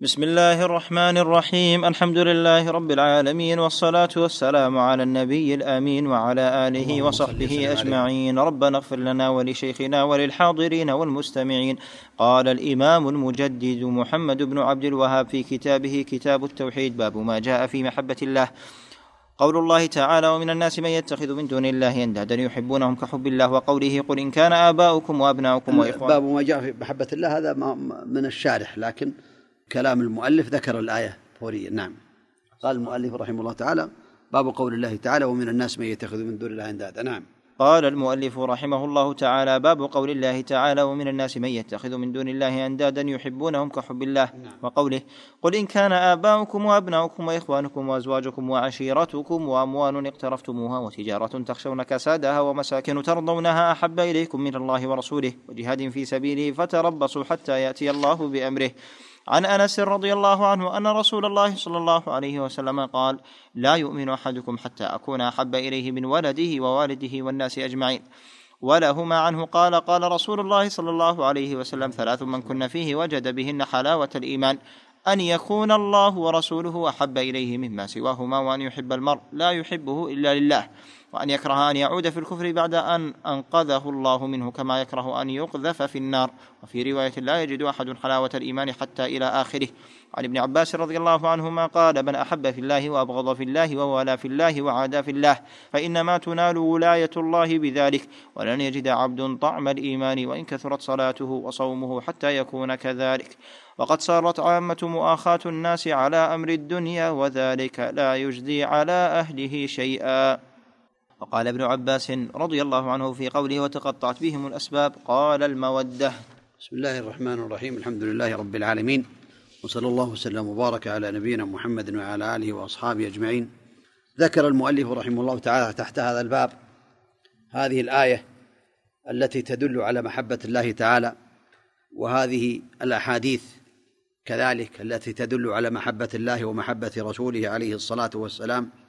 بسم الله الرحمن الرحيم. الحمد لله رب العالمين والصلاة والسلام على النبي الأمين وعلى آله وصحبه أجمعين. ربنا اغفر لنا ولشيخنا وللحاضرين والمستمعين. قال الإمام المجدد محمد بن عبد الوهاب في كتابه كتاب التوحيد باب ما جاء في محبة الله. قول الله تعالى ومن الناس من يتخذ من دون الله أندادا يحبونهم كحب الله وقوله قل إن كان آباؤكم وأبناؤكم وإخوانكم باب ما جاء في محبة الله هذا من الشارح لكن كلام المؤلف ذكر الآية فوريا نعم. قال المؤلف رحمه الله تعالى باب قول الله تعالى ومن الناس من يتخذ من دون الله أندادا. نعم. قال المؤلف رحمه الله تعالى باب قول الله تعالى ومن الناس من يتخذ من دون الله أندادا يحبونهم كحب الله. نعم. وقوله قل إن كان آباؤكم وأبناؤكم وإخوانكم وأزواجكم وعشيرتكم وأموال اقترفتموها وتجارة تخشون كسادها ومساكن ترضونها أحب إليكم من الله ورسوله وجهاد في سبيله فتربصوا حتى يأتي الله بأمره. عن أنس رضي الله عنه أن رسول الله صلى الله عليه وسلم قال لا يؤمن أحدكم حتى أكون أحب إليه من ولده ووالده والناس أجمعين. ولهما عنه قال قال رسول الله صلى الله عليه وسلم ثلاث من كن فيه وجد بهن حلاوة الإيمان أن يكون الله ورسوله أحب إليه مما سواهما وأن يحب المرء لا يحبه إلا لله. وأن يكره أن يعود في الكفر بعد أن أنقذه الله منه كما يكره أن يقذف في النار. وفي رواية لا يجد أحد حلاوة الإيمان حتى إلى آخره. عن ابن عباس رضي الله عنهما قال من أحب في الله وأبغض في الله ووالى في الله وعادى في الله فإنما تنال ولاية الله بذلك. ولن يجد عبد طعم الإيمان وإن كثرت صلاته وصومه حتى يكون كذلك. وقد صارت عامة مؤاخاة الناس على أمر الدنيا وذلك لا يجدي على أهله شيئا. وقال ابن عباس رضي الله عنه في قوله وتقطعت بهم الأسباب قال المودة. بسم الله الرحمن الرحيم الحمد لله رب العالمين وصلى الله وسلم وبارك على نبينا محمد وعلى آله وأصحابه أجمعين. ذكر المؤلف رحمه الله تعالى تحت هذا الباب هذه الآية التي تدل على محبة الله تعالى وهذه الأحاديث كذلك التي تدل على محبة الله ومحبة رسوله عليه الصلاة والسلام.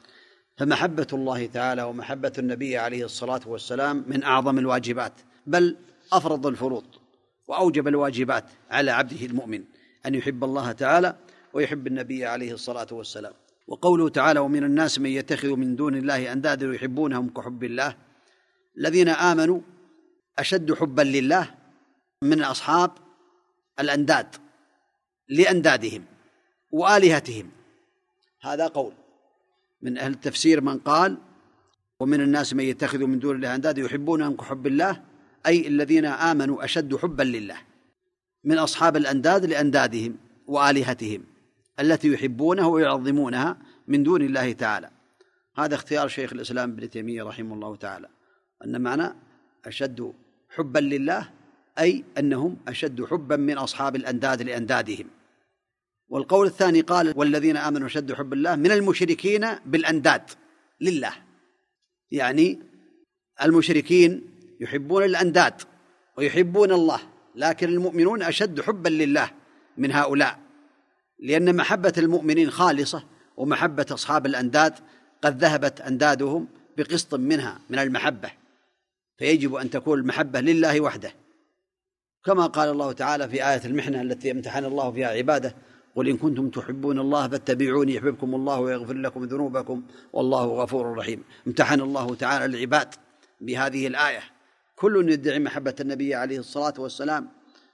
فمحبة الله تعالى ومحبة النبي عليه الصلاة والسلام من أعظم الواجبات بل أفرض الفروض وأوجب الواجبات على عبده المؤمن أن يحب الله تعالى ويحب النبي عليه الصلاة والسلام. وقوله تعالى ومن الناس من يتخذ من دون الله أندادا يحبونهم كحب الله الذين آمنوا أشد حبا لله من أصحاب الأنداد لأندادهم وآلهتهم. هذا قول. من أهل التفسير من قال ومن الناس من يتخذ من دون الله أندادا يحبونهم كحب الله أي الذين آمنوا أشد حبا لله من أصحاب الأنداد لأندادهم وآلهتهم التي يحبونها ويعظمونها من دون الله تعالى. هذا اختيار شيخ الإسلام ابن تيمية رحمه الله تعالى أن معنى أشد حبا لله أي أنهم أشد حبا من أصحاب الأنداد لأندادهم. والقول الثاني قال والذين آمنوا اشد حب الله من المشركين بالأنداد لله. يعني المشركين يحبون الأنداد ويحبون الله لكن المؤمنون أشد حبا لله من هؤلاء لأن محبة المؤمنين خالصة ومحبة أصحاب الأنداد قد ذهبت أندادهم بقسط منها من المحبة. فيجب أن تكون المحبة لله وحده. كما قال الله تعالى في آية المحنة التي أمتحن الله فيها عباده قل إن كنتم تحبون الله فاتبعوني يحببكم الله ويغفر لكم ذنوبكم والله غفور رحيم. امتحن الله تعالى العباد بهذه الآية. كل يدعي محبة النبي عليه الصلاة والسلام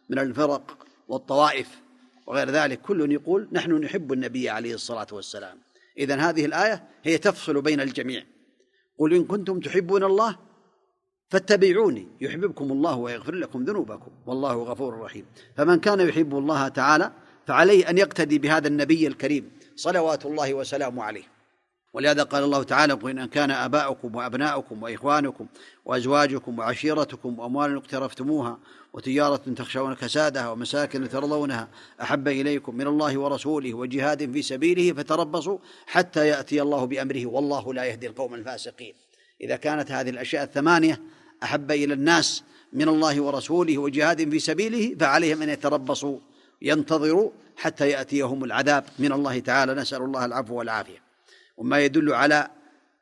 من الفرق والطوائف وغير ذلك. كل يقول نحن نحب النبي عليه الصلاة والسلام. إذا هذه الآية هي تفصل بين الجميع. قل إن كنتم تحبون الله فاتبعوني يحببكم الله ويغفر لكم ذنوبكم والله غفور رحيم. فمن كان يحب الله تعالى فعليه أن يقتدي بهذا النبي الكريم صلوات الله وسلامه عليه. ولهذا قال الله تعالى قل ان كان آباؤكم وأبناؤكم وإخوانكم وأزواجكم وعشيرتكم واموال اقترفتموها وتجارة تخشون كسادها ومساكن ترضونها أحب إليكم من الله ورسوله وجهاد في سبيله فتربصوا حتى يأتي الله بأمره والله لا يهدي القوم الفاسقين. إذا كانت هذه الأشياء الثمانية أحب إلى الناس من الله ورسوله وجهاد في سبيله فعليهم أن يتربصوا. ينتظروا حتى يأتيهم العذاب من الله تعالى. نسأل الله العفو والعافية. وما يدل على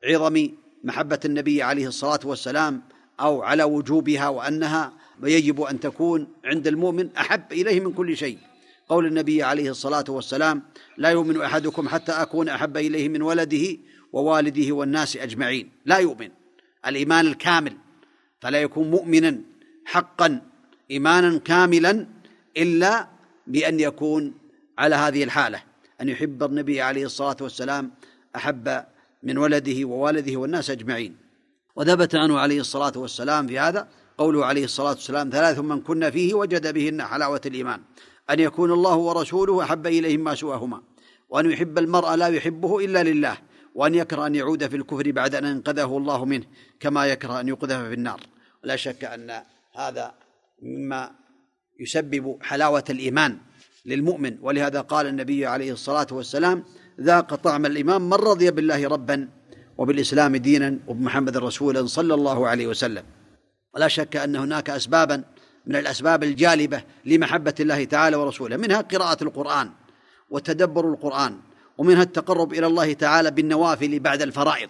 عظم محبة النبي عليه الصلاة والسلام أو على وجوبها وأنها يجب أن تكون عند المؤمن أحب إليه من كل شيء. قول النبي عليه الصلاة والسلام لا يؤمن أحدكم حتى أكون أحب إليه من ولده ووالده والناس أجمعين. لا يؤمن. الإيمان الكامل. فلا يكون مؤمنا حقا إيمانا كاملا إلا بأن يكون على هذه الحالة أن يحب النبي عليه الصلاة والسلام أحب من ولده ووالده والناس أجمعين. وثبت عنه عليه الصلاة والسلام في هذا قوله عليه الصلاة والسلام ثلاث من كنا فيه وجد بهن حلاوة الإيمان. أن يكون الله ورسوله أحب إليه ما سواهما. وأن يحب المرء لا يحبه إلا لله. وأن يكره أن يعود في الكفر بعد أن أنقذه الله منه كما يكره أن يقذف في النار. لا شك أن هذا مما يسبب حلاوة الإيمان للمؤمن. ولهذا قال النبي عليه الصلاة والسلام ذاق طعم الإيمان من رضي بالله ربا وبالإسلام دينا وبمحمد رسولا صلى الله عليه وسلم. ولا شك أن هناك أسبابا من الأسباب الجالبة لمحبة الله تعالى ورسوله منها قراءة القرآن وتدبر القرآن ومنها التقرب إلى الله تعالى بالنوافل بعد الفرائض.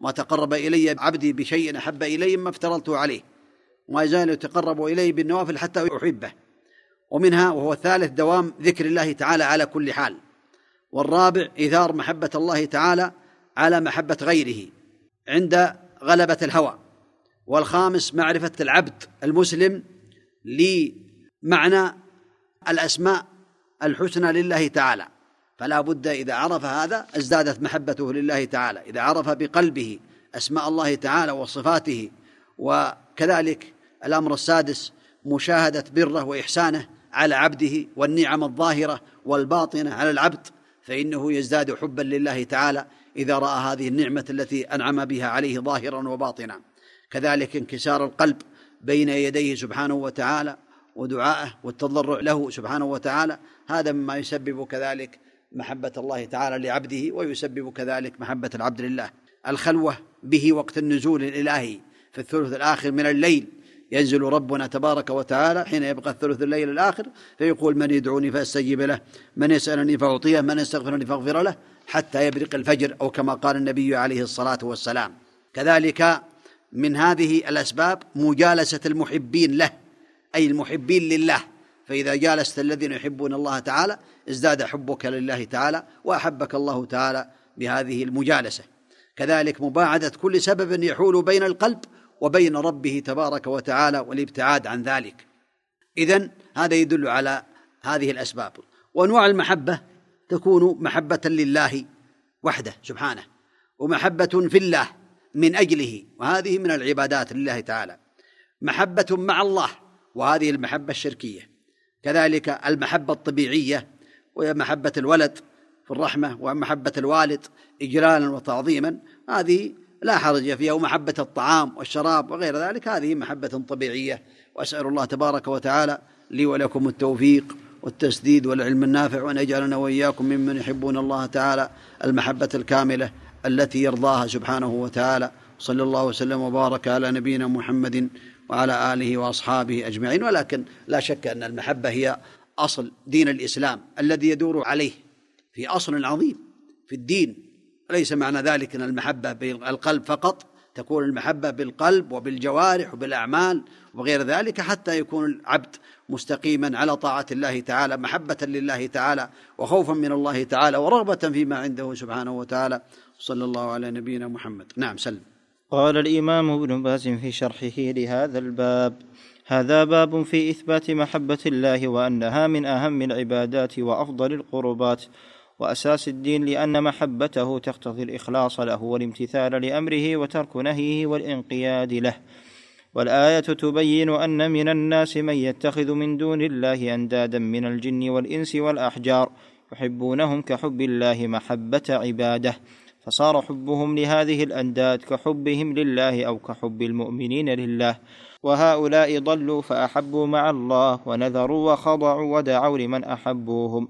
ما تقرب إلي عبدي بشيء أحب إلي ما افترضته عليه. وما يزال يتقرب إلي بالنوافل حتى أحبه ومنها وهو الثالث دوام ذكر الله تعالى على كل حال. والرابع إثار محبة الله تعالى على محبة غيره عند غلبة الهوى. والخامس معرفة العبد المسلم لمعنى الأسماء الحسنى لله تعالى. فلا بد إذا عرف هذا ازدادت محبته لله تعالى. إذا عرف بقلبه أسماء الله تعالى وصفاته وكذلك الأمر السادس مشاهدة بره وإحسانه على عبده والنعم الظاهرة والباطنة على العبد فإنه يزداد حبا لله تعالى إذا رأى هذه النعمة التي أنعم بها عليه ظاهرا وباطنا. كذلك انكسار القلب بين يديه سبحانه وتعالى ودعائه والتضرع له سبحانه وتعالى هذا مما يسبب كذلك محبة الله تعالى لعبده ويسبب كذلك محبة العبد لله. الخلوة به وقت النزول الإلهي في الثلث الآخر من الليل ينزل ربنا تبارك وتعالى حين يبقى الثلث الليل الآخر فيقول من يدعوني فأستجيب له من يسألني فأعطيه من يستغفرني فأغفر له حتى يبرق الفجر أو كما قال النبي عليه الصلاة والسلام. كذلك من هذه الأسباب مجالسة المحبين له أي المحبين لله. فإذا جالست الذين يحبون الله تعالى ازداد حبك لله تعالى وأحبك الله تعالى بهذه المجالسة. كذلك مباعدة كل سبب يحول بين القلب وبين ربه تبارك وتعالى والابتعاد عن ذلك. إذن هذا يدل على هذه الأسباب. وأنواع المحبة تكون محبة لله وحده سبحانه ومحبة في الله من أجله وهذه من العبادات لله تعالى. محبة مع الله وهذه المحبة الشركية. كذلك المحبة الطبيعية وهي محبة الولد في الرحمة ومحبة الوالد إجلالا وتعظيما هذه لا حرج فيها ومحبة الطعام والشراب وغير ذلك هذه محبة طبيعية. وأسأل الله تبارك وتعالى لي ولكم التوفيق والتسديد والعلم النافع وأن يجعلنا وإياكم ممن يحبون الله تعالى المحبة الكاملة التي يرضاها سبحانه وتعالى. صلى الله وسلم وبارك على نبينا محمد وعلى آله وأصحابه أجمعين. ولكن لا شك أن المحبة هي أصل دين الإسلام الذي يدور عليه في أصل عظيم في الدين. ليس معنى ذلك أن المحبة بالقلب فقط تكون المحبة بالقلب وبالجوارح وبالأعمال وغير ذلك حتى يكون العبد مستقيما على طاعة الله تعالى محبة لله تعالى وخوفا من الله تعالى ورغبة فيما عنده سبحانه وتعالى. صلى الله على نبينا محمد. نعم سلم. قال الإمام ابن باز في شرحه لهذا الباب هذا باب في إثبات محبة الله وأنها من أهم العبادات وأفضل القربات وأساس الدين لأن محبته تقتضي الإخلاص له والامتثال لأمره وترك نهيه والانقياد له. والآية تبين أن من الناس من يتخذ من دون الله أندادا من الجن والإنس والأحجار يحبونهم كحب الله محبة عباده. فصار حبهم لهذه الأنداد كحبهم لله أو كحب المؤمنين لله. وهؤلاء ضلوا فأحبوا مع الله ونذروا وخضعوا ودعوا لمن أحبوهم.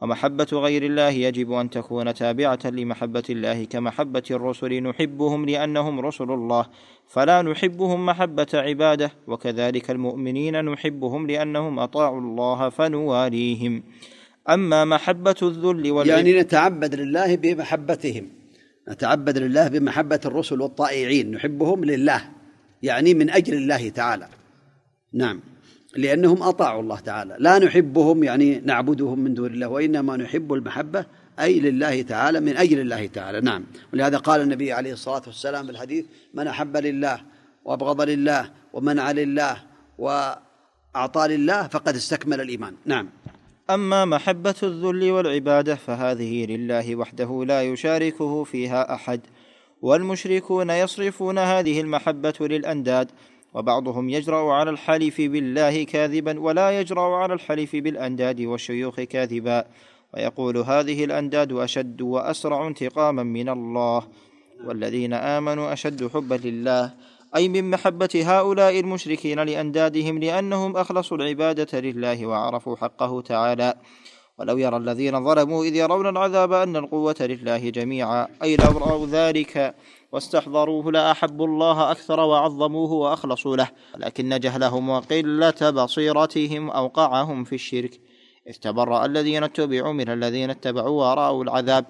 ومحبة غير الله يجب أن تكون تابعة لمحبة الله كمحبة الرسل نحبهم لأنهم رسل الله. فلا نحبهم محبة عباده وكذلك المؤمنين نحبهم لأنهم أطاعوا الله فنواليهم. أما محبة الذل وال يعني نتعبد لله بمحبتهم نتعبد لله بمحبة الرسل والطائعين نحبهم لله يعني من أجل الله تعالى. نعم. لأنهم أطاعوا الله تعالى. لا نحبهم يعني نعبدهم من دون الله وإنما نحب المحبة أي لله تعالى من أجل الله تعالى. نعم. ولهذا قال النبي عليه الصلاة والسلام في الحديث من أحب لله وأبغض لله ومنع لله وأعطى لله فقد استكمل الإيمان. نعم. أما محبة الذل والعبادة فهذه لله وحده لا يشاركه فيها أحد والمشركون يصرفون هذه المحبة للأنداد وبعضهم يجرأ على الحلف بالله كاذبا ولا يجرأ على الحلف بالأنداد والشيوخ كاذبا. ويقول هذه الأنداد أشد وأسرع انتقاما من الله والذين آمنوا أشد حبا لله. أي من محبة هؤلاء المشركين لأندادهم لأنهم أخلصوا العبادة لله وعرفوا حقه تعالى. ولو يرى الذين ظلموا إذ يرون العذاب أن القوة لله جميعا. أي لو رأوا ذلك واستحضروه لأحبوا الله أكثر وعظموه وأخلصوا له. ولكن جهلهم وقلة بصيرتهم أوقعهم في الشرك. إذ تبرأ الذين اتبعوا من الذين اتبعوا ورأوا العذاب.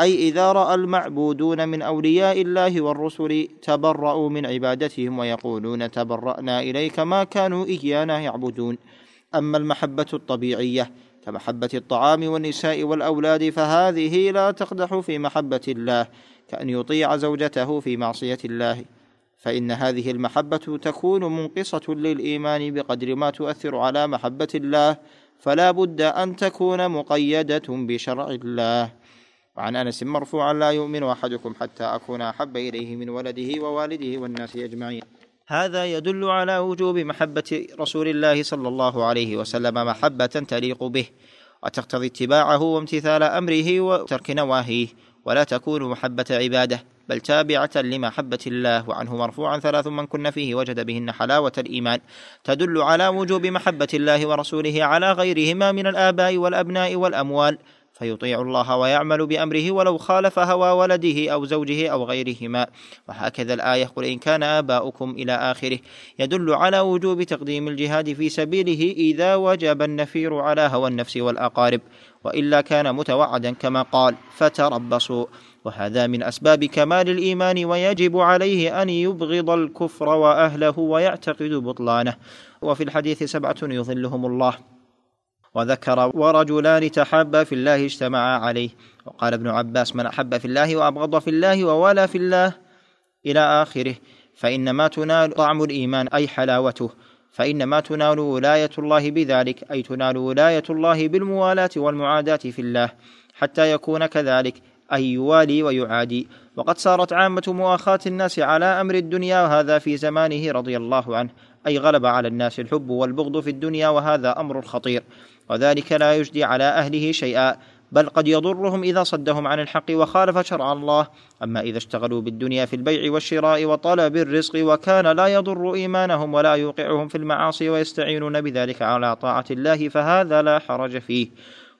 أي إذا رأى المعبودون من أولياء الله والرسل تبرأوا من عبادتهم ويقولون تبرأنا إليك ما كانوا إيانا يعبدون. أما المحبة الطبيعية كمحبة الطعام والنساء والأولاد فهذه لا تقدح في محبة الله كأن يطيع زوجته في معصية الله. فإن هذه المحبة تكون منقصة للإيمان بقدر ما تؤثر على محبة الله فلا بد أن تكون مقيدة بشرع الله. وعن أنس مرفوعا لا يؤمن أحدكم حتى أكون أحب إليه من ولده ووالده والناس أجمعين. هذا يدل على وجوب محبة رسول الله صلى الله عليه وسلم محبة تليق به. وتقتضي اتباعه وامتثال أمره وترك نواهيه ولا تكون محبة عبادة بل تابعة لمحبة الله وعنه مرفوعا ثلاث من كن فيه وجد بهن حلاوة الإيمان. تدل على وجوب محبة الله ورسوله على غيرهما من الآباء والأبناء والأموال. فيطيع الله ويعمل بأمره ولو خالف هوى ولده أو زوجه أو غيرهما. وهكذا الآية قل إن كان آباؤكم إلى آخره. يدل على وجوب تقديم الجهاد في سبيله إذا وجب النفير على هوى النفس والأقارب وإلا كان متوعدا كما قال فتربصوا وهذا من أسباب كمال الإيمان ويجب عليه أن يبغض الكفر وأهله ويعتقد بطلانه. وفي الحديث سبعة يظلهم الله. وذكر ورجلان تحابا في الله اجتمعا عليه. وقال ابن عباس من أحب في الله وأبغض في الله ووالى في الله إلى آخره فإنما تنال طعم الإيمان أي حلاوته. فإنما تنال ولاية الله بذلك أي تنال ولاية الله بالموالاة والمعاداة في الله حتى يكون كذلك أي يوالي ويعادي. وقد صارت عامة مؤاخاة الناس على أمر الدنيا وهذا في زمانه رضي الله عنه. أي غلب على الناس الحب والبغض في الدنيا وهذا أمر خطير. وذلك لا يجدي على أهله شيئا بل قد يضرهم إذا صدهم عن الحق وخالف شرع الله. أما إذا اشتغلوا بالدنيا في البيع والشراء وطلب الرزق وكان لا يضر إيمانهم ولا يوقعهم في المعاصي ويستعينون بذلك على طاعة الله فهذا لا حرج فيه.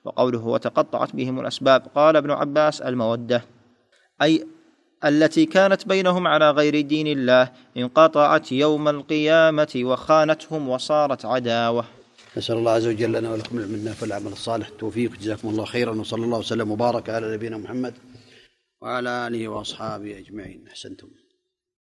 وقوله وتقطعت بهم الأسباب قال ابن عباس المودة. أي التي كانت بينهم على غير دين الله انقطعت يوم القيامة وخانتهم وصارت عداوة. نسأل الله عز وجل لنا ولكم العلم والعمل الصالح. التوفيق. جزاكم الله خيرا. وصلى الله وسلم وبارك على نبينا محمد وعلى آله وأصحابه أجمعين. أحسنتم.